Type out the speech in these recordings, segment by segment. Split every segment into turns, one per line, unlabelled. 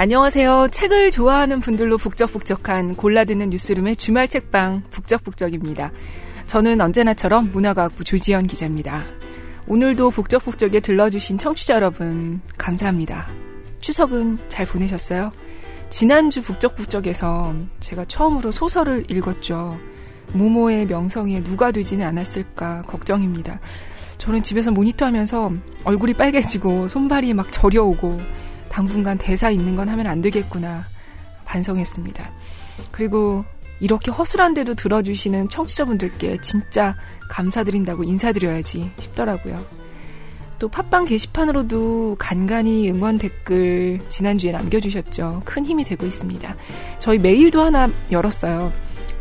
안녕하세요. 책을 좋아하는 분들로 북적북적한 골라듣는 뉴스룸의 주말 책방 북적북적입니다. 저는 언제나처럼 문화과학부 조지연 기자입니다. 오늘도 북적북적에 들러주신 청취자 여러분 감사합니다. 추석은 잘 보내셨어요? 지난주 북적북적에서 제가 처음으로 소설을 읽었죠. 모모의 명성에 누가 되지는 않았을까 걱정입니다. 저는 집에서 모니터 하면서 얼굴이 빨개지고 손발이 막 저려오고 당분간 대사 있는 건 하면 안 되겠구나 반성했습니다. 그리고 이렇게 허술한데도 들어주시는 청취자분들께 진짜 감사드린다고 인사드려야지 싶더라고요. 또 팟빵 게시판으로도 간간히 응원 댓글 지난주에 남겨주셨죠. 큰 힘이 되고 있습니다. 저희 메일도 하나 열었어요.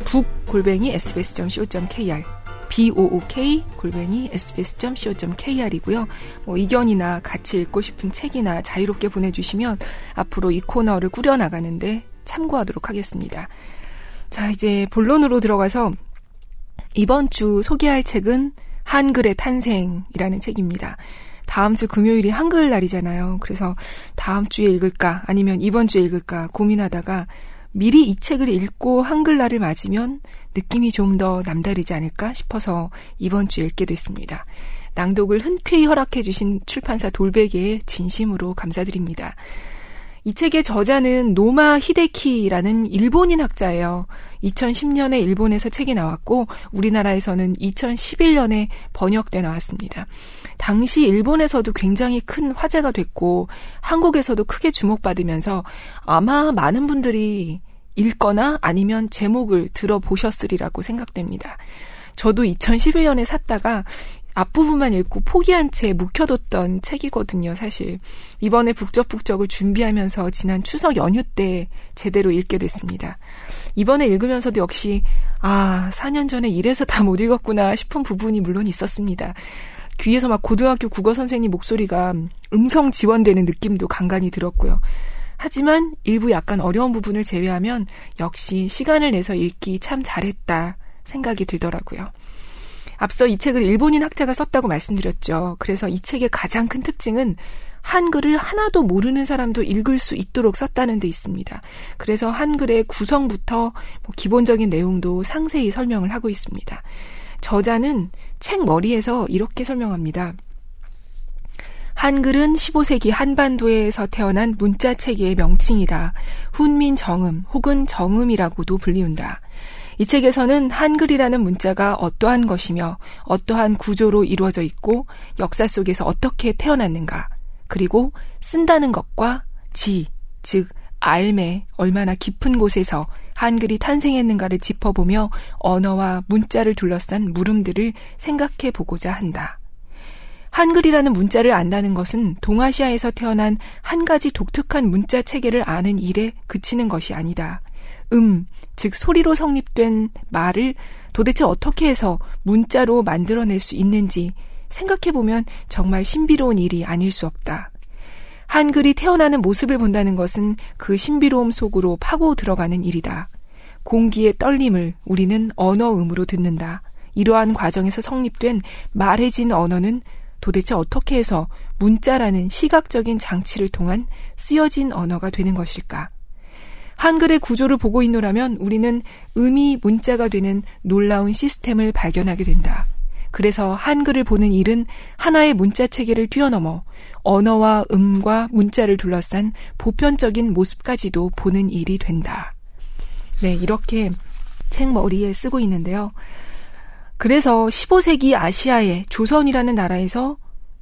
북골뱅이 sbs.co.kr book 골뱅이 sbs.co.kr이고요. 뭐 의견이나 같이 읽고 싶은 책이나 자유롭게 보내주시면 앞으로 이 코너를 꾸려나가는데 참고하도록 하겠습니다. 자, 이제 본론으로 들어가서 이번 주 소개할 책은 한글의 탄생이라는 책입니다. 다음 주 금요일이 한글날이잖아요. 그래서 다음 주에 읽을까 아니면 이번 주에 읽을까 고민하다가 미리 이 책을 읽고 한글날을 맞으면 느낌이 좀 더 남다르지 않을까 싶어서 이번 주에 읽게 됐습니다. 낭독을 흔쾌히 허락해주신 출판사 돌베개에 진심으로 감사드립니다. 이 책의 저자는 노마 히데키라는 일본인 학자예요. 2010년에 일본에서 책이 나왔고 우리나라에서는 2011년에 번역돼 나왔습니다. 당시 일본에서도 굉장히 큰 화제가 됐고 한국에서도 크게 주목받으면서 아마 많은 분들이 읽거나 아니면 제목을 들어보셨으리라고 생각됩니다. 저도 2011년에 샀다가 앞부분만 읽고 포기한 채 묵혀뒀던 책이거든요, 사실. 이번에 북적북적을 준비하면서 지난 추석 연휴 때 제대로 읽게 됐습니다. 이번에 읽으면서도 역시, 아, 4년 전에 이래서 다 못 읽었구나 싶은 부분이 물론 있었습니다. 귀에서 막 고등학교 국어 선생님 목소리가 음성 지원되는 느낌도 간간히 들었고요. 하지만 일부 약간 어려운 부분을 제외하면 역시 시간을 내서 읽기 참 잘했다 생각이 들더라고요. 앞서 이 책을 일본인 학자가 썼다고 말씀드렸죠. 그래서 이 책의 가장 큰 특징은 한글을 하나도 모르는 사람도 읽을 수 있도록 썼다는 데 있습니다. 그래서 한글의 구성부터 뭐 기본적인 내용도 상세히 설명을 하고 있습니다. 저자는 책 머리에서 이렇게 설명합니다. 한글은 15세기 한반도에서 태어난 문자 체계의 명칭이다. 훈민 정음 혹은 정음이라고도 불리운다. 이 책에서는 한글이라는 문자가 어떠한 것이며 어떠한 구조로 이루어져 있고 역사 속에서 어떻게 태어났는가, 그리고 쓴다는 것과 지, 즉 알매 얼마나 깊은 곳에서 한글이 탄생했는가를 짚어보며 언어와 문자를 둘러싼 물음들을 생각해 보고자 한다. 한글이라는 문자를 안다는 것은 동아시아에서 태어난 한 가지 독특한 문자 체계를 아는 일에 그치는 것이 아니다. 음, 즉 소리로 성립된 말을 도대체 어떻게 해서 문자로 만들어낼 수 있는지 생각해보면 정말 신비로운 일이 아닐 수 없다. 한글이 태어나는 모습을 본다는 것은 그 신비로움 속으로 파고 들어가는 일이다. 공기의 떨림을 우리는 언어음으로 듣는다. 이러한 과정에서 성립된 말해진 언어는 도대체 어떻게 해서 문자라는 시각적인 장치를 통한 쓰여진 언어가 되는 것일까? 한글의 구조를 보고 있노라면 우리는 음이 문자가 되는 놀라운 시스템을 발견하게 된다. 그래서 한글을 보는 일은 하나의 문자 체계를 뛰어넘어 언어와 음과 문자를 둘러싼 보편적인 모습까지도 보는 일이 된다. 네, 이렇게 책 머리에 쓰고 있는데요. 그래서 15세기 아시아의 조선이라는 나라에서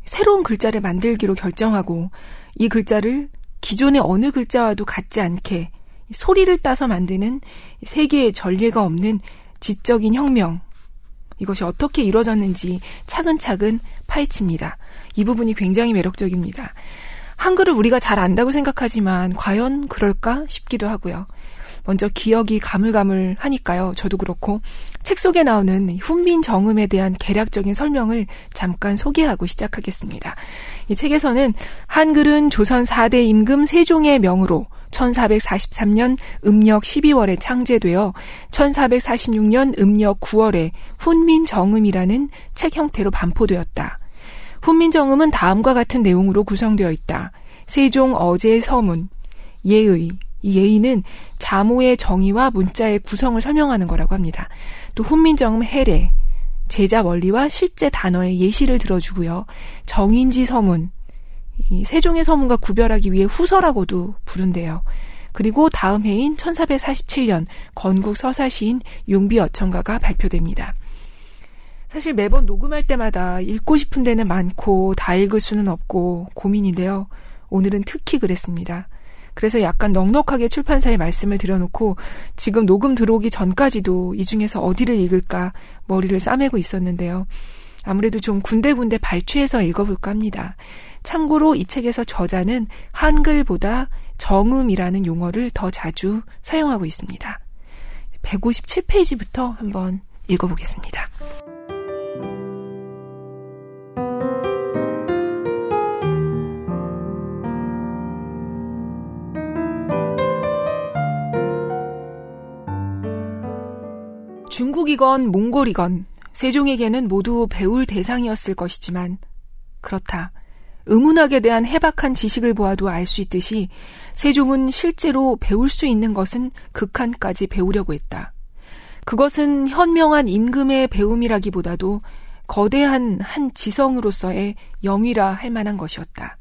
새로운 글자를 만들기로 결정하고 이 글자를 기존의 어느 글자와도 같지 않게 소리를 따서 만드는 세계의 전례가 없는 지적인 혁명. 이것이 어떻게 이루어졌는지 차근차근 파헤칩니다. 이 부분이 굉장히 매력적입니다. 한글을 우리가 잘 안다고 생각하지만 과연 그럴까 싶기도 하고요. 먼저 기억이 가물가물하니까요. 저도 그렇고 책 속에 나오는 훈민 정음에 대한 개략적인 설명을 잠깐 소개하고 시작하겠습니다. 이 책에서는 한글은 조선 4대 임금 세종의 명으로 1443년 음력 12월에 창제되어 1446년 음력 9월에 훈민 정음이라는 책 형태로 반포되었다. 훈민 정음은 다음과 같은 내용으로 구성되어 있다. 세종 어제 서문, 예의. 이 예의는 자모의 정의와 문자의 구성을 설명하는 거라고 합니다. 또 훈민정음 해례, 제자 원리와 실제 단어의 예시를 들어주고요. 정인지 서문, 이 세종의 서문과 구별하기 위해 후서라고도 부른대요. 그리고 다음 해인 1447년 건국 서사시인 용비어천가가 발표됩니다. 사실 매번 녹음할 때마다 읽고 싶은 데는 많고 다 읽을 수는 없고 고민인데요. 오늘은 특히 그랬습니다. 그래서 약간 넉넉하게 출판사에 말씀을 드려놓고 지금 녹음 들어오기 전까지도 이 중에서 어디를 읽을까 머리를 싸매고 있었는데요. 아무래도 좀 군데군데 발췌해서 읽어볼까 합니다. 참고로 이 책에서 저자는 한글보다 정음이라는 용어를 더 자주 사용하고 있습니다. 157페이지부터 한번 읽어보겠습니다. 중국이건 몽골이건 세종에게는 모두 배울 대상이었을 것이지만 그렇다. 의문학에 대한 해박한 지식을 보아도 알 수 있듯이 세종은 실제로 배울 수 있는 것은 극한까지 배우려고 했다. 그것은 현명한 임금의 배움이라기보다도 거대한 한 지성으로서의 영위라 할 만한 것이었다.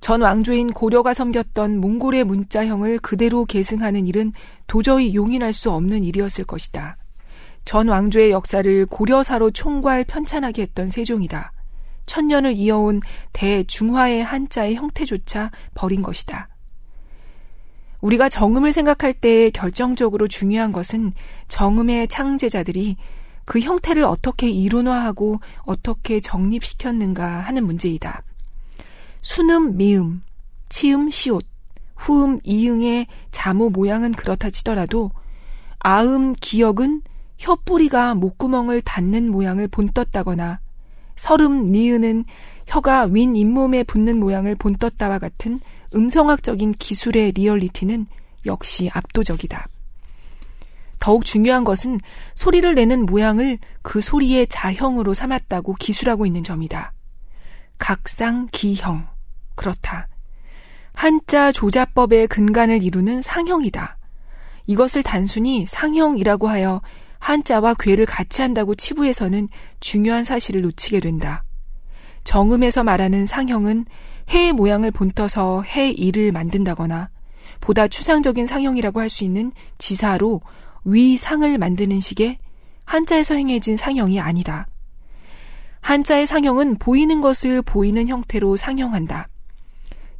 전 왕조인 고려가 섬겼던 몽골의 문자형을 그대로 계승하는 일은 도저히 용인할 수 없는 일이었을 것이다. 전 왕조의 역사를 고려사로 총괄 편찬하게 했던 세종이다. 천년을 이어온 대중화의 한자의 형태조차 버린 것이다. 우리가 정음을 생각할 때 결정적으로 중요한 것은 정음의 창제자들이 그 형태를 어떻게 이론화하고 어떻게 정립시켰는가 하는 문제이다. 순음, 미음, 치음, 시옷, 후음, 이응의 자모 모양은 그렇다 치더라도 아음, 기역은 혀뿌리가 목구멍을 닫는 모양을 본떴다거나 서름, 니은은 혀가 윈 잇몸에 붙는 모양을 본떴다와 같은 음성학적인 기술의 리얼리티는 역시 압도적이다. 더욱 중요한 것은 소리를 내는 모양을 그 소리의 자형으로 삼았다고 기술하고 있는 점이다. 각상 기형. 그렇다. 한자 조자법의 근간을 이루는 상형이다. 이것을 단순히 상형이라고 하여 한자와 괴를 같이 한다고 치부해서는 중요한 사실을 놓치게 된다. 정음에서 말하는 상형은 해의 모양을 본떠서 해 일을 만든다거나 보다 추상적인 상형이라고 할 수 있는 지사로 위상을 만드는 식의 한자에서 행해진 상형이 아니다. 한자의 상형은 보이는 것을 보이는 형태로 상형한다.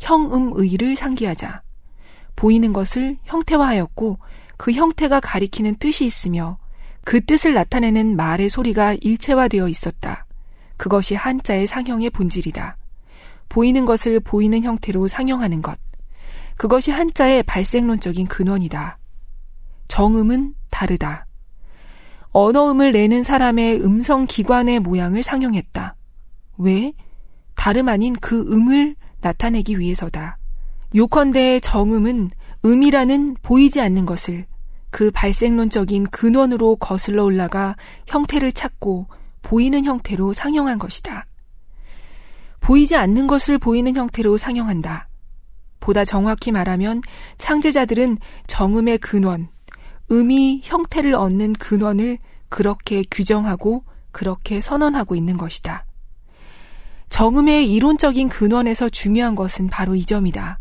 형음의를 상기하자. 보이는 것을 형태화하였고 그 형태가 가리키는 뜻이 있으며 그 뜻을 나타내는 말의 소리가 일체화되어 있었다. 그것이 한자의 상형의 본질이다. 보이는 것을 보이는 형태로 상형하는 것. 그것이 한자의 발생론적인 근원이다. 정음은 다르다. 언어음을 내는 사람의 음성 기관의 모양을 상형했다. 왜? 다름 아닌 그 음을 나타내기 위해서다. 요컨대 정음은 음이라는 보이지 않는 것을 그 발생론적인 근원으로 거슬러 올라가 형태를 찾고 보이는 형태로 상형한 것이다. 보이지 않는 것을 보이는 형태로 상형한다. 보다 정확히 말하면 창제자들은 정음의 근원, 음이 형태를 얻는 근원을 그렇게 규정하고 그렇게 선언하고 있는 것이다. 정음의 이론적인 근원에서 중요한 것은 바로 이 점이다.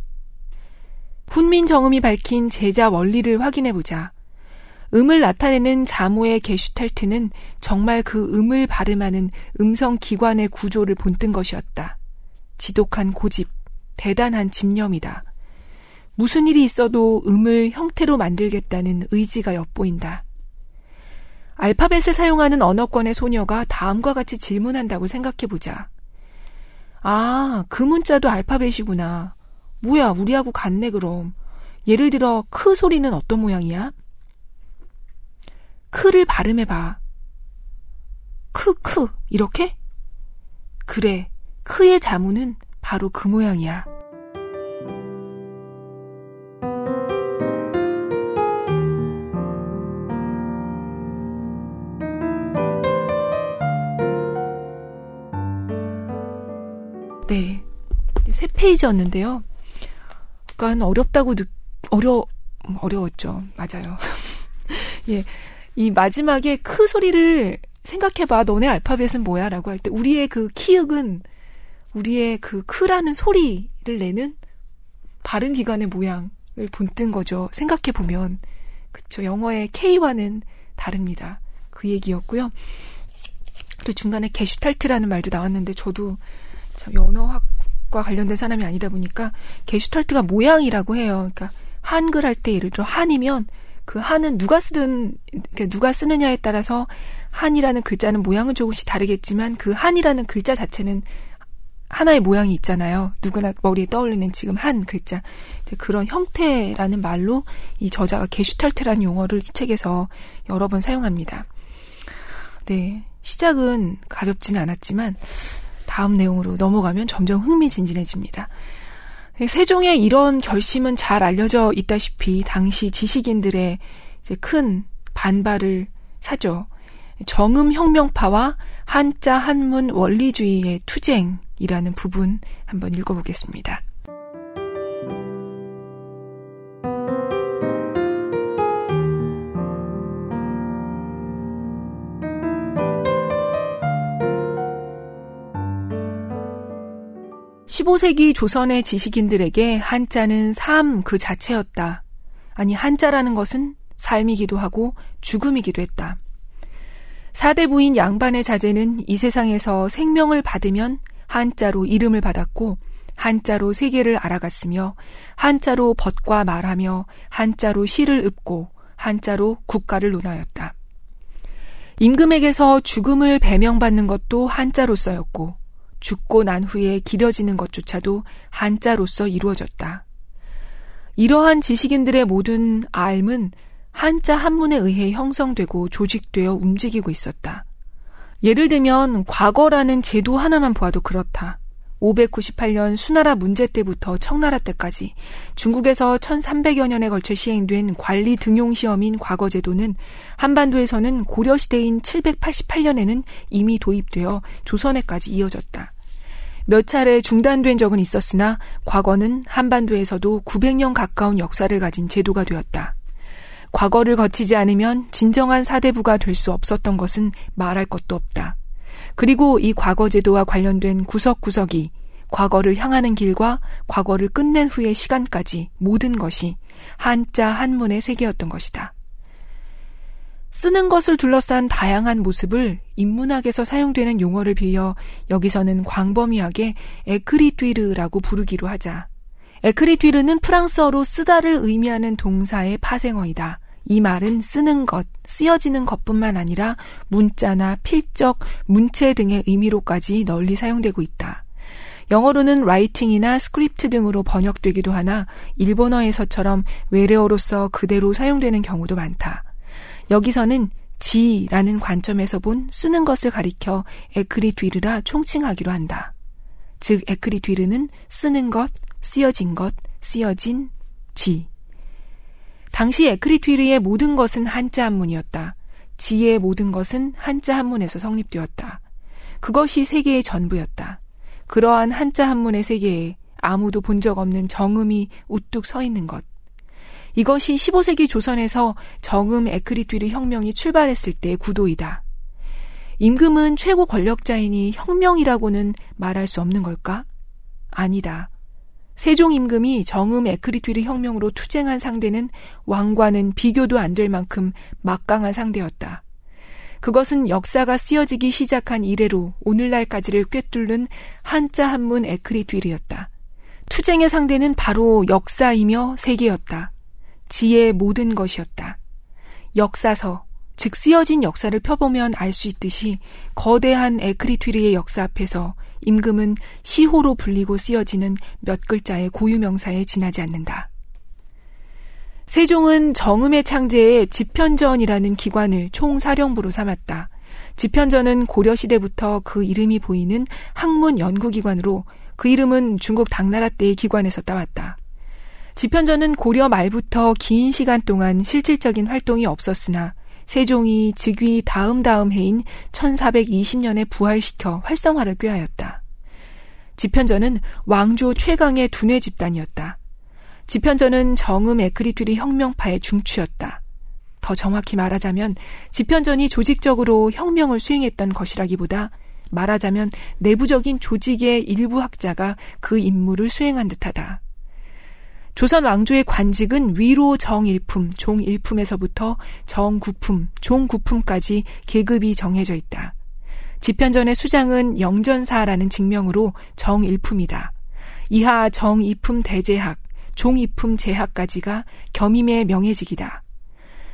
훈민 정음이 밝힌 제자 원리를 확인해 보자. 음을 나타내는 자모의 게슈탈트는 정말 그 음을 발음하는 음성 기관의 구조를 본뜬 것이었다. 지독한 고집, 대단한 집념이다. 무슨 일이 있어도 음을 형태로 만들겠다는 의지가 엿보인다. 알파벳을 사용하는 언어권의 소녀가 다음과 같이 질문한다고 생각해보자. 아, 그 문자도 알파벳이구나. 뭐야, 우리하고 같네, 그럼. 예를 들어, 크 소리는 어떤 모양이야? 크를 발음해봐. 크, 크. 이렇게? 그래. 크의 자무는 바로 그 모양이야. 네. 세 페이지였는데요. 약간 어렵다고 느, 어려, 어려웠죠. 맞아요. 예. 이 마지막에 크 소리를 생각해봐. 너네 알파벳은 뭐야? 라고 할 때, 우리의 그 키읔은 우리의 그 크라는 소리를 내는 발음 기관의 모양을 본뜬 거죠. 생각해보면. 그쵸. 영어의 K와는 다릅니다. 그 얘기였고요. 또 중간에 게슈탈트라는 말도 나왔는데 저도 연어학과 관련된 사람이 아니다 보니까 게슈탈트가 모양이라고 해요. 그러니까 한글 할 때 예를 들어 한이면 그 한은 누가 쓰든 그러니까 누가 쓰느냐에 따라서 한이라는 글자는 모양은 조금씩 다르겠지만 그 한이라는 글자 자체는 하나의 모양이 있잖아요. 누구나 머리에 떠올리는 지금 한 글자. 그런 형태라는 말로 이 저자가 게슈탈트라는 용어를 이 책에서 여러 번 사용합니다. 네. 시작은 가볍진 않았지만 다음 내용으로 넘어가면 점점 흥미진진해집니다. 세종의 이런 결심은 잘 알려져 있다시피 당시 지식인들의 큰 반발을 사죠. 정음 혁명파와 한자 한문 원리주의의 투쟁이라는 부분 한번 읽어보겠습니다. 15세기 조선의 지식인들에게 한자는 삶 그 자체였다. 아니, 한자라는 것은 삶이기도 하고 죽음이기도 했다. 사대 부인 양반의 자제는 이 세상에서 생명을 받으면 한자로 이름을 받았고 한자로 세계를 알아갔으며 한자로 벗과 말하며 한자로 시를 읊고 한자로 국가를 논하였다. 임금에게서 죽음을 배명받는 것도 한자로 써였고 죽고 난 후에 길어지는 것조차도 한자로서 이루어졌다. 이러한 지식인들의 모든 알은 한자 한문에 의해 형성되고 조직되어 움직이고 있었다. 예를 들면 과거라는 제도 하나만 보아도 그렇다. 598년 수나라 문제 때부터 청나라 때까지 중국에서 1300여 년에 걸쳐 시행된 관리 등용 시험인 과거 제도는 한반도에서는 고려 시대인 788년에는 이미 도입되어 조선에까지 이어졌다. 몇 차례 중단된 적은 있었으나 과거는 한반도에서도 900년 가까운 역사를 가진 제도가 되었다. 과거를 거치지 않으면 진정한 사대부가 될 수 없었던 것은 말할 것도 없다. 그리고 이 과거 제도와 관련된 구석구석이 과거를 향하는 길과 과거를 끝낸 후의 시간까지 모든 것이 한자 한문의 세계였던 것이다. 쓰는 것을 둘러싼 다양한 모습을 인문학에서 사용되는 용어를 빌려 여기서는 광범위하게 écriture라고 부르기로 하자. écriture는 프랑스어로 쓰다를 의미하는 동사의 파생어이다. 이 말은 쓰는 것, 쓰여지는 것뿐만 아니라 문자나 필적, 문체 등의 의미로까지 널리 사용되고 있다. 영어로는 writing이나 script 등으로 번역되기도 하나 일본어에서처럼 외래어로서 그대로 사용되는 경우도 많다. 여기서는 지라는 관점에서 본 쓰는 것을 가리켜 에크리 뒤르라 총칭하기로 한다. 즉 에크리 뒤르는 쓰는 것, 쓰여진 것, 쓰여진 지. 당시 에크리튀르의 모든 것은 한자 한문이었다. 지의 모든 것은 한자 한문에서 성립되었다. 그것이 세계의 전부였다. 그러한 한자 한문의 세계에 아무도 본 적 없는 정음이 우뚝 서 있는 것. 이것이 15세기 조선에서 정음 에크리튀르 혁명이 출발했을 때의 구도이다. 임금은 최고 권력자이니 혁명이라고는 말할 수 없는 걸까? 아니다. 세종 임금이 정음 에크리튀르 혁명으로 투쟁한 상대는 왕과는 비교도 안 될 만큼 막강한 상대였다. 그것은 역사가 쓰여지기 시작한 이래로 오늘날까지를 꿰뚫는 한자 한문 에크리튀르였다. 투쟁의 상대는 바로 역사이며 세계였다. 지의 모든 것이었다. 역사서, 즉 쓰여진 역사를 펴보면 알 수 있듯이 거대한 에크리튀리의 역사 앞에서 임금은 시호로 불리고 쓰여지는 몇 글자의 고유명사에 지나지 않는다. 세종은 정음의 창제에 집현전이라는 기관을 총사령부로 삼았다. 집현전은 고려시대부터 그 이름이 보이는 학문 연구기관으로 그 이름은 중국 당나라 때의 기관에서 따왔다. 집현전은 고려 말부터 긴 시간 동안 실질적인 활동이 없었으나 세종이 즉위 다음 다음 해인 1420년에 부활시켜 활성화를 꾀하였다. 집현전은 왕조 최강의 두뇌 집단이었다. 집현전은 정음 에크리투리 혁명파의 중추였다. 더 정확히 말하자면 집현전이 조직적으로 혁명을 수행했던 것이라기보다 말하자면 내부적인 조직의 일부 학자가 그 임무를 수행한 듯하다. 조선 왕조의 관직은 위로 정일품, 종일품에서부터 정구품, 종구품까지 계급이 정해져 있다. 집현전의 수장은 영전사라는 직명으로 정일품이다. 이하 정이품 대제학, 종이품 제학까지가 겸임의 명예직이다.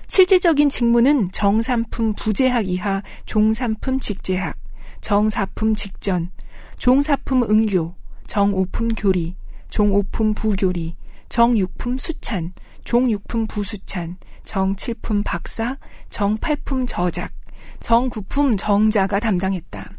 실질적인 직무는 정삼품 부제학 이하 종삼품 직제학, 정사품 직전, 종사품 응교, 정오품 교리, 종오품 부교리, 정육품 수찬, 종육품 부수찬, 정칠품 박사, 정팔품 저작, 정구품 정자가 담당했다.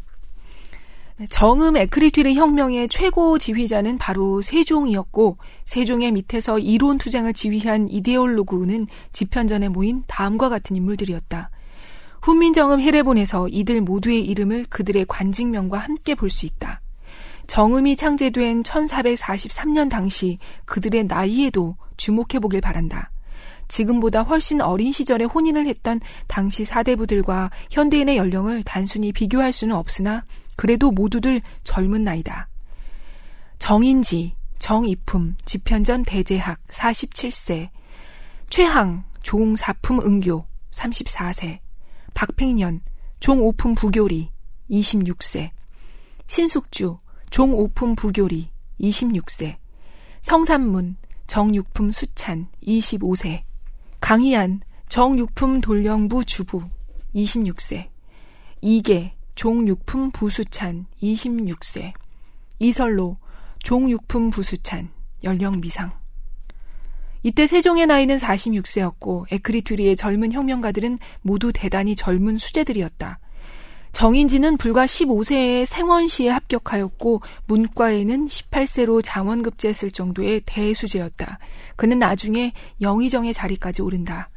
정음 에크리튀르 혁명의 최고 지휘자는 바로 세종이었고 세종의 밑에서 이론 투쟁을 지휘한 이데올로그는 집현전에 모인 다음과 같은 인물들이었다. 훈민정음 해례본에서 이들 모두의 이름을 그들의 관직명과 함께 볼 수 있다. 정음이 창제된 1443년 당시 그들의 나이에도 주목해 보길 바란다. 지금보다 훨씬 어린 시절에 혼인을 했던 당시 사대부들과 현대인의 연령을 단순히 비교할 수는 없으나 그래도 모두들 젊은 나이다. 정인지, 정이품, 지편전 대제학 47세, 최항, 종사품 응교 34세, 박팽년, 종오품 부교리 26세, 신숙주, 종오품 부교리 26세, 성산문, 정육품 수찬 25세, 강희안, 정육품 돌령부 주부 26세, 이계, 종육품 부수찬 26세, 이설로, 종육품 부수찬 연령 미상. 이때 세종의 나이는 46세였고 에크리투리의 젊은 혁명가들은 모두 대단히 젊은 수재들이었다. 정인지는 불과 15세에 생원시에 합격하였고 문과에는 18세로 장원급제했을 정도의 대수재였다. 그는 나중에 영의정의 자리까지 오른다.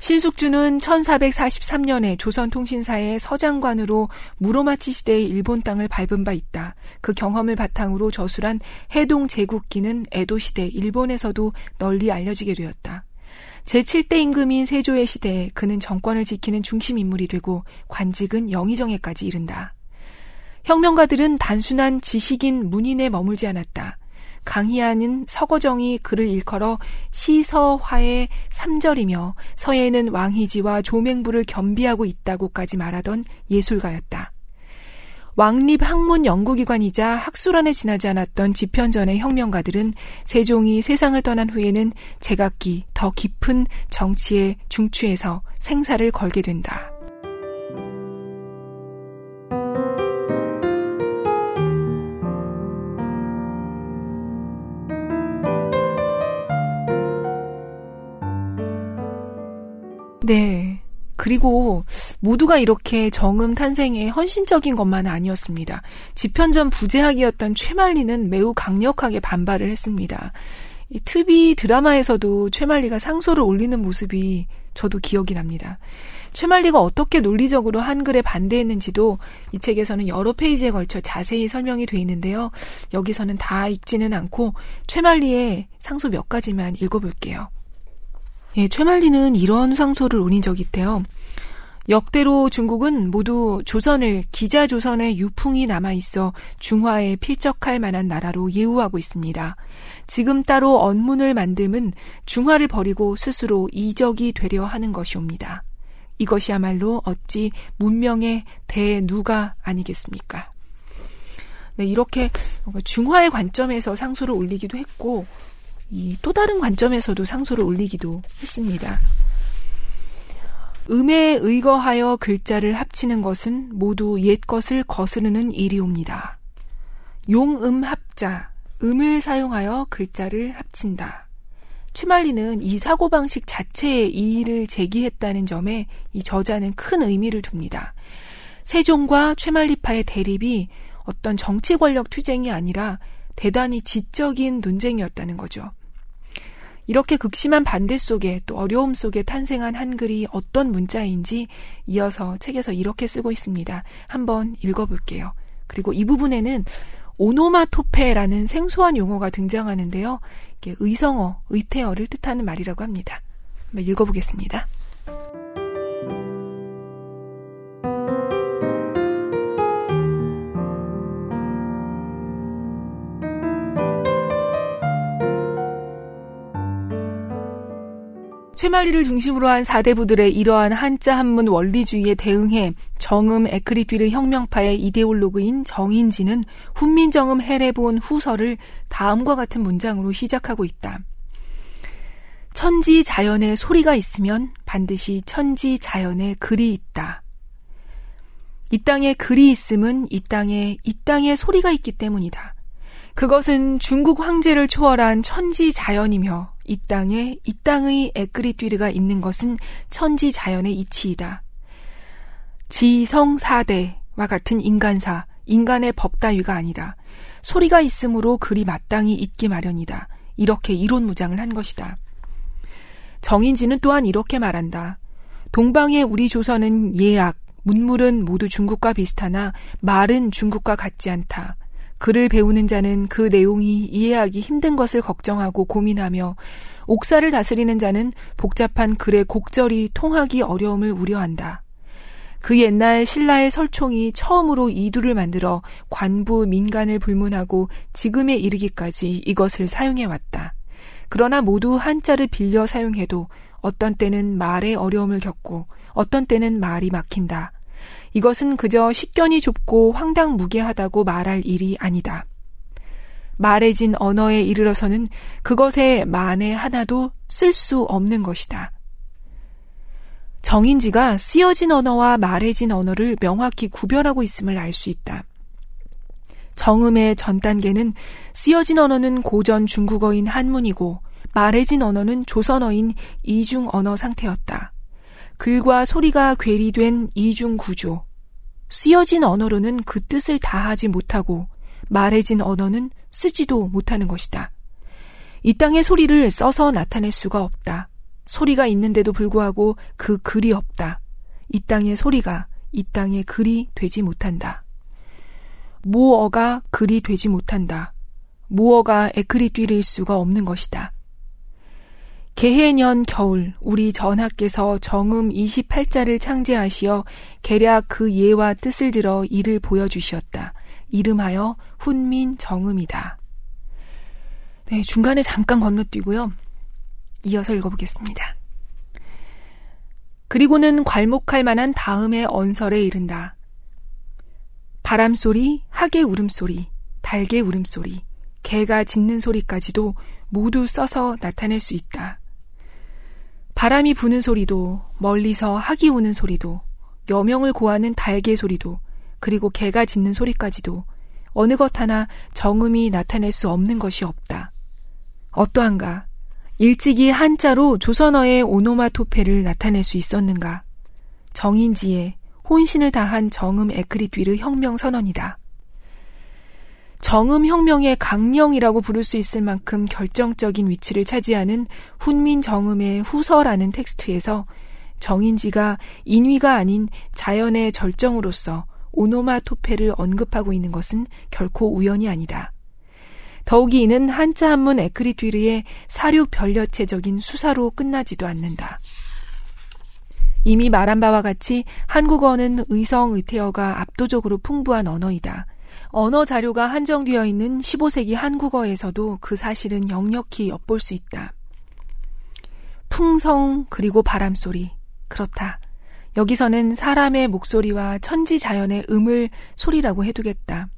신숙주는 1443년에 조선통신사의 서장관으로 무로마치 시대의 일본 땅을 밟은 바 있다. 그 경험을 바탕으로 저술한 해동 제국기는 에도 시대 일본에서도 널리 알려지게 되었다. 제7대 임금인 세조의 시대에 그는 정권을 지키는 중심 인물이 되고 관직은 영의정에까지 이른다. 혁명가들은 단순한 지식인 문인에 머물지 않았다. 강희안은 서거정이 그를 일컬어 시서화의 삼절이며 서예는 왕희지와 조맹부를 겸비하고 있다고까지 말하던 예술가였다. 왕립 학문 연구기관이자 학술원에 지나지 않았던 집현전의 혁명가들은 세종이 세상을 떠난 후에는 제각기 더 깊은 정치의 중추에서 생사를 걸게 된다. 네. 그리고 모두가 이렇게 정음 탄생에 헌신적인 것만 아니었습니다. 지편전 부재학이었던 최만리는 매우 강력하게 반발을 했습니다. 이 트비 드라마에서도 최만리가 상소를 올리는 모습이 저도 기억이 납니다. 최만리가 어떻게 논리적으로 한글에 반대했는지도 이 책에서는 여러 페이지에 걸쳐 자세히 설명이 돼 있는데요. 여기서는 다 읽지는 않고 최만리의 상소 몇 가지만 읽어볼게요. 예, 최만리는 이런 상소를 올린 적이 있대요. 역대로 중국은 모두 조선을 기자 조선의 유풍이 남아 있어 중화에 필적할 만한 나라로 예우하고 있습니다. 지금 따로 언문을 만듦은 중화를 버리고 스스로 이적이 되려 하는 것이옵니다. 이것이야말로 어찌 문명의 대누가 아니겠습니까? 네, 이렇게 중화의 관점에서 상소를 올리기도 했고, 이 또 다른 관점에서도 상소를 올리기도 했습니다. 음에 의거하여 글자를 합치는 것은 모두 옛 것을 거스르는 일이옵니다. 용음 합자, 음을 사용하여 글자를 합친다. 최말리는 이 사고방식 자체에 이의를 제기했다는 점에 이 저자는 큰 의미를 둡니다. 세종과 최말리파의 대립이 어떤 정치 권력 투쟁이 아니라 대단히 지적인 논쟁이었다는 거죠. 이렇게 극심한 반대 속에 또 어려움 속에 탄생한 한글이 어떤 문자인지 이어서 책에서 이렇게 쓰고 있습니다. 한번 읽어볼게요. 그리고 이 부분에는 오노마토페라는 생소한 용어가 등장하는데요. 이게 의성어, 의태어를 뜻하는 말이라고 합니다. 한번 읽어보겠습니다. 최말리를 중심으로 한 사대부들의 이러한 한자 한문 원리주의에 대응해 정음 에크리뛰르 혁명파의 이데올로그인 정인지는 훈민정음 해례본 후서를 다음과 같은 문장으로 시작하고 있다. 천지 자연의 소리가 있으면 반드시 천지 자연의 글이 있다. 이 땅에 글이 있음은 이 땅에 이 땅에 소리가 있기 때문이다. 그것은 중국 황제를 초월한 천지 자연이며 이 땅에 이 땅의 에크리뛰르가 있는 것은 천지 자연의 이치이다. 지성사대와 같은 인간사, 인간의 법 따위가 아니다. 소리가 있으므로 글이 마땅히 있기 마련이다. 이렇게 이론 무장을 한 것이다. 정인지는 또한 이렇게 말한다. 동방의 우리 조선은 예약, 문물은 모두 중국과 비슷하나 말은 중국과 같지 않다. 글을 배우는 자는 그 내용이 이해하기 힘든 것을 걱정하고 고민하며 옥사를 다스리는 자는 복잡한 글의 곡절이 통하기 어려움을 우려한다. 그 옛날 신라의 설총이 처음으로 이두를 만들어 관부 민간을 불문하고 지금에 이르기까지 이것을 사용해 왔다. 그러나 모두 한자를 빌려 사용해도 어떤 때는 말에 어려움을 겪고 어떤 때는 말이 막힌다. 이것은 그저 식견이 좁고 황당무계하다고 말할 일이 아니다. 말해진 언어에 이르러서는 그것의 만에 하나도 쓸 수 없는 것이다. 정인지가 쓰여진 언어와 말해진 언어를 명확히 구별하고 있음을 알 수 있다. 정음의 전 단계는 쓰여진 언어는 고전 중국어인 한문이고 말해진 언어는 조선어인 이중 언어 상태였다. 글과 소리가 괴리된 이중 구조. 쓰여진 언어로는 그 뜻을 다하지 못하고 말해진 언어는 쓰지도 못하는 것이다. 이 땅의 소리를 써서 나타낼 수가 없다. 소리가 있는데도 불구하고 그 글이 없다. 이 땅의 소리가 이 땅의 글이 되지 못한다. 모어가 글이 되지 못한다. 모어가 에크리뛰르일 수가 없는 것이다. 개해년 겨울 우리 전하께서 정음 28자를 창제하시어 계략 그 예와 뜻을 들어 이를 보여주시었다. 이름하여 훈민 정음이다. 네, 중간에 잠깐 건너뛰고요. 이어서 읽어보겠습니다. 그리고는 괄목할 만한 다음의 언설에 이른다. 바람소리, 하계 울음소리, 달개 울음소리, 개가 짖는 소리까지도 모두 써서 나타낼 수 있다. 바람이 부는 소리도 멀리서 학이 우는 소리도 여명을 고하는 달개 소리도 그리고 개가 짖는 소리까지도 어느 것 하나 정음이 나타낼 수 없는 것이 없다. 어떠한가? 일찍이 한자로 조선어의 오노마토페를 나타낼 수 있었는가? 정인지에 혼신을 다한 정음 에크리뛰르 혁명 선언이다. 정음혁명의 강령이라고 부를 수 있을 만큼 결정적인 위치를 차지하는 훈민 정음의 후서라는 텍스트에서 정인지가 인위가 아닌 자연의 절정으로서 오노마토페를 언급하고 있는 것은 결코 우연이 아니다. 더욱이 이는 한자 한문 에크리뛰르의 사료 변려체적인 수사로 끝나지도 않는다. 이미 말한 바와 같이 한국어는 의성 의태어가 압도적으로 풍부한 언어이다. 언어 자료가 한정되어 있는 15세기 한국어에서도 그 사실은 역력히 엿볼 수 있다. 풍성 그리고 바람 소리. 그렇다. 여기서는 사람의 목소리와 천지 자연의 음을 소리라고 해두겠다.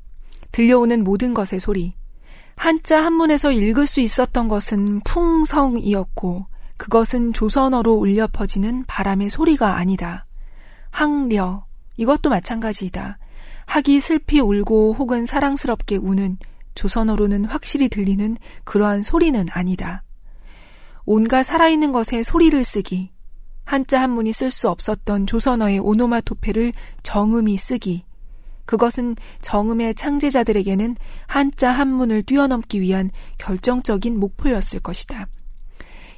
들려오는 모든 것의 소리. 한자 한문에서 읽을 수 있었던 것은 풍성이었고 그것은 조선어로 울려 퍼지는 바람의 소리가 아니다. 항려. 이것도 마찬가지이다. 학이 슬피 울고 혹은 사랑스럽게 우는 조선어로는 확실히 들리는 그러한 소리는 아니다. 온갖 살아있는 것에 소리를 쓰기, 한자 한문이 쓸 수 없었던 조선어의 오노마토페를 정음이 쓰기, 그것은 정음의 창제자들에게는 한자 한문을 뛰어넘기 위한 결정적인 목표였을 것이다.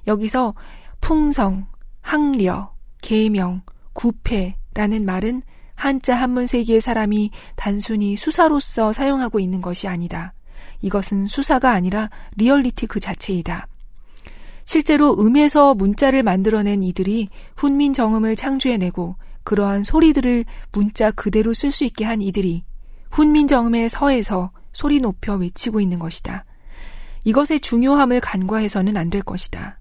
여기서 풍성, 항려, 계명, 구패라는 말은 한자 한문 세기의 사람이 단순히 수사로서 사용하고 있는 것이 아니다. 이것은 수사가 아니라 리얼리티 그 자체이다. 실제로 음에서 문자를 만들어낸 이들이 훈민 정음을 창조해내고 그러한 소리들을 문자 그대로 쓸 수 있게 한 이들이 훈민 정음의 서에서 소리 높여 외치고 있는 것이다. 이것의 중요함을 간과해서는 안 될 것이다.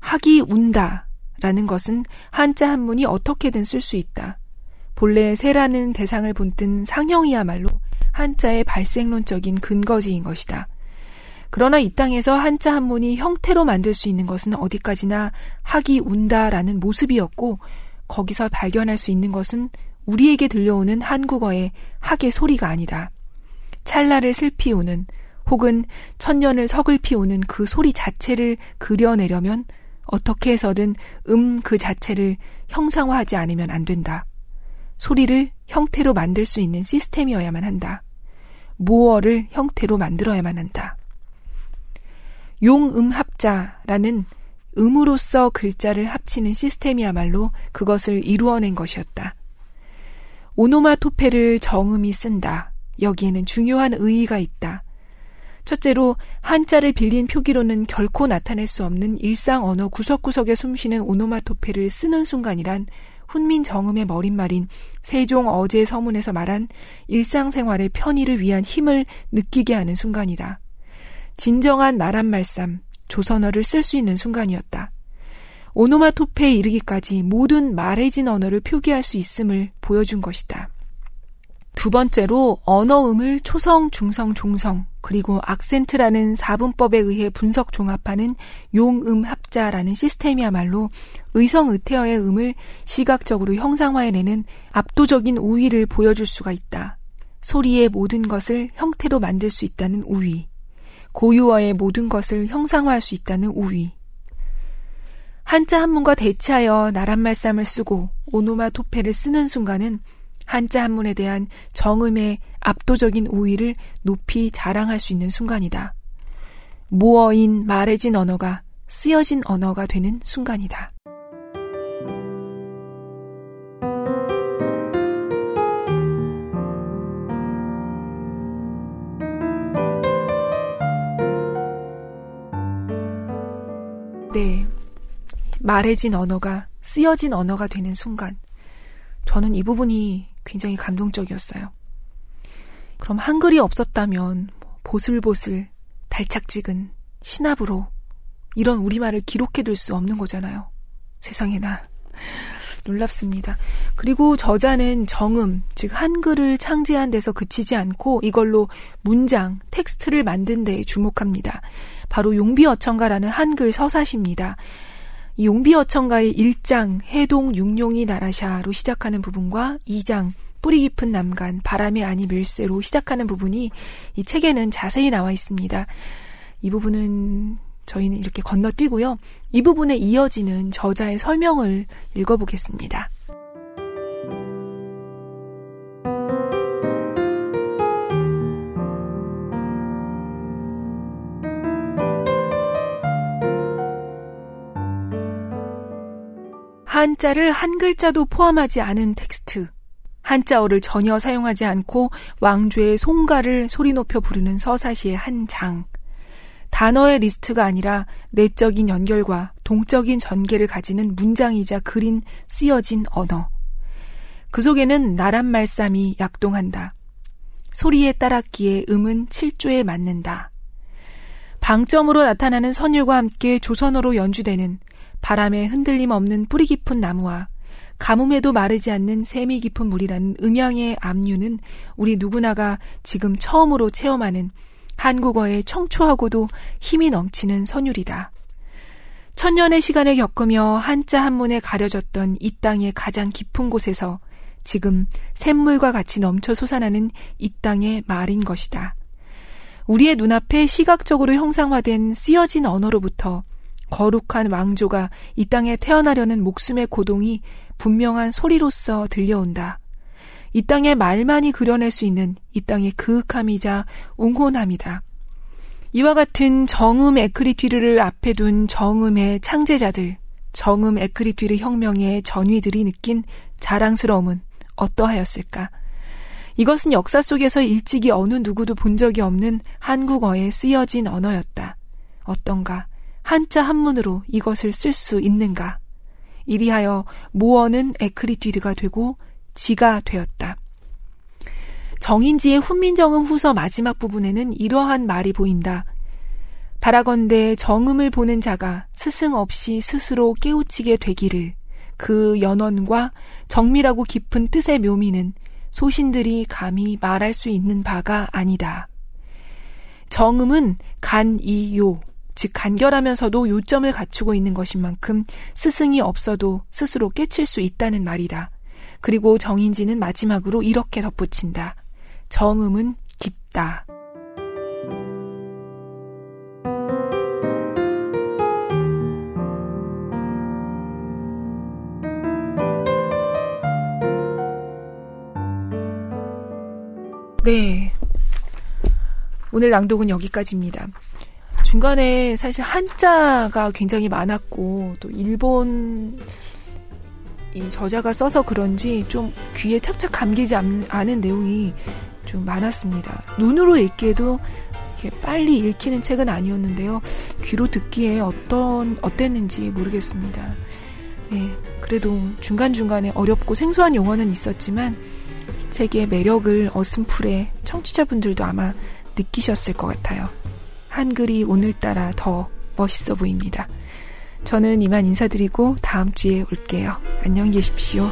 학이 운다 라는 것은 한자 한문이 어떻게든 쓸 수 있다. 본래 새라는 대상을 본뜬 상형이야말로 한자의 발생론적인 근거지인 것이다. 그러나 이 땅에서 한자 한문이 형태로 만들 수 있는 것은 어디까지나 학이 운다라는 모습이었고 거기서 발견할 수 있는 것은 우리에게 들려오는 한국어의 학의 소리가 아니다. 찰나를 슬피 우는 혹은 천년을 서글피 우는 그 소리 자체를 그려내려면 어떻게 해서든 음 그 자체를 형상화하지 않으면 안 된다. 소리를 형태로 만들 수 있는 시스템이어야만 한다. 모어를 형태로 만들어야만 한다. 용음합자라는 음으로써 글자를 합치는 시스템이야말로 그것을 이루어낸 것이었다. 오노마토페를 정음이 쓴다. 여기에는 중요한 의의가 있다. 첫째로 한자를 빌린 표기로는 결코 나타낼 수 없는 일상 언어 구석구석에 숨쉬는 오노마토페를 쓰는 순간이란 훈민 정음의 머릿말인 세종 어제 서문에서 말한 일상생활의 편의를 위한 힘을 느끼게 하는 순간이다. 진정한 나란 말쌈, 조선어를 쓸 수 있는 순간이었다. 오노마토페에 이르기까지 모든 말해진 언어를 표기할 수 있음을 보여준 것이다. 두 번째로 언어음을 초성, 중성, 종성, 그리고 악센트라는 사분법에 의해 분석 종합하는 용음 합자라는 시스템이야말로 의성 의태어의 음을 시각적으로 형상화해내는 압도적인 우위를 보여줄 수가 있다. 소리의 모든 것을 형태로 만들 수 있다는 우위. 고유어의 모든 것을 형상화할 수 있다는 우위. 한자 한문과 대체하여 나란 말쌈을 쓰고 오노마토페를 쓰는 순간은 한자 한문에 대한 정음의 압도적인 우위를 높이 자랑할 수 있는 순간이다. 모어인 말해진 언어가 쓰여진 언어가 되는 순간이다. 네. 말해진 언어가 쓰여진 언어가 되는 순간. 저는 이 부분이 굉장히 감동적이었어요. 그럼 한글이 없었다면 뭐 보슬보슬, 달착지근, 신압으로 이런 우리말을 기록해둘 수 없는 거잖아요. 세상에나. 놀랍습니다. 그리고 저자는 정음, 즉 한글을 창제한 데서 그치지 않고 이걸로 문장, 텍스트를 만든 데에 주목합니다. 바로 용비어천가라는 한글 서사시입니다. 이 용비어천가의 1장 해동 육룡이 나라샤로 시작하는 부분과 2장 뿌리 깊은 남간 바람의 아니 밀세로 시작하는 부분이 이 책에는 자세히 나와 있습니다. 이 부분은 저희는 이렇게 건너뛰고요. 이 부분에 이어지는 저자의 설명을 읽어보겠습니다. 한자를 한 글자도 포함하지 않은 텍스트. 한자어를 전혀 사용하지 않고 왕조의 송가를 소리 높여 부르는 서사시의 한 장. 단어의 리스트가 아니라 내적인 연결과 동적인 전개를 가지는 문장이자 글인 쓰여진 언어. 그 속에는 나랏 말쌈이 약동한다. 소리에 따랐기에 음은 7조에 맞는다. 방점으로 나타나는 선율과 함께 조선어로 연주되는 바람에 흔들림 없는 뿌리 깊은 나무와 가뭄에도 마르지 않는 세미 깊은 물이라는 음양의 압류는 우리 누구나가 지금 처음으로 체험하는 한국어의 청초하고도 힘이 넘치는 선율이다. 천년의 시간을 겪으며 한자 한문에 가려졌던 이 땅의 가장 깊은 곳에서 지금 샘물과 같이 넘쳐 솟아나는 이 땅의 말인 것이다. 우리의 눈앞에 시각적으로 형상화된 쓰여진 언어로부터 거룩한 왕조가 이 땅에 태어나려는 목숨의 고동이 분명한 소리로서 들려온다. 이 땅의 말만이 그려낼 수 있는 이 땅의 그윽함이자 웅혼함이다. 이와 같은 정음 에크리튀르를 앞에 둔 정음의 창제자들, 정음 에크리튀르 혁명의 전위들이 느낀 자랑스러움은 어떠하였을까? 이것은 역사 속에서 일찍이 어느 누구도 본 적이 없는 한국어에 쓰여진 언어였다. 어떤가? 한자 한문으로 이것을 쓸 수 있는가? 이리하여 모어는 에크리뛰드가 되고 지가 되었다. 정인지의 훈민정음 후서 마지막 부분에는 이러한 말이 보인다. 바라건대 정음을 보는 자가 스승 없이 스스로 깨우치게 되기를 그 연원과 정밀하고 깊은 뜻의 묘미는 소신들이 감히 말할 수 있는 바가 아니다. 정음은 간 이 요, 즉 간결하면서도 요점을 갖추고 있는 것인 만큼 스승이 없어도 스스로 깨칠 수 있다는 말이다. 그리고 정인지는 마지막으로 이렇게 덧붙인다. 정음은 깊다. 네. 오늘 낭독은 여기까지입니다. 중간에 사실 한자가 굉장히 많았고 또 일본 이 저자가 써서 그런지 좀 귀에 착착 감기지 않은 내용이 좀 많았습니다. 눈으로 읽기에도 이렇게 빨리 읽히는 책은 아니었는데요. 귀로 듣기에 어떤 어땠는지 모르겠습니다. 네, 그래도 중간중간에 어렵고 생소한 용어는 있었지만 이 책의 매력을 어슴풀에 청취자분들도 아마 느끼셨을 것 같아요. 한글이 오늘따라 더 멋있어 보입니다. 저는 이만 인사드리고 다음 주에 올게요. 안녕히 계십시오.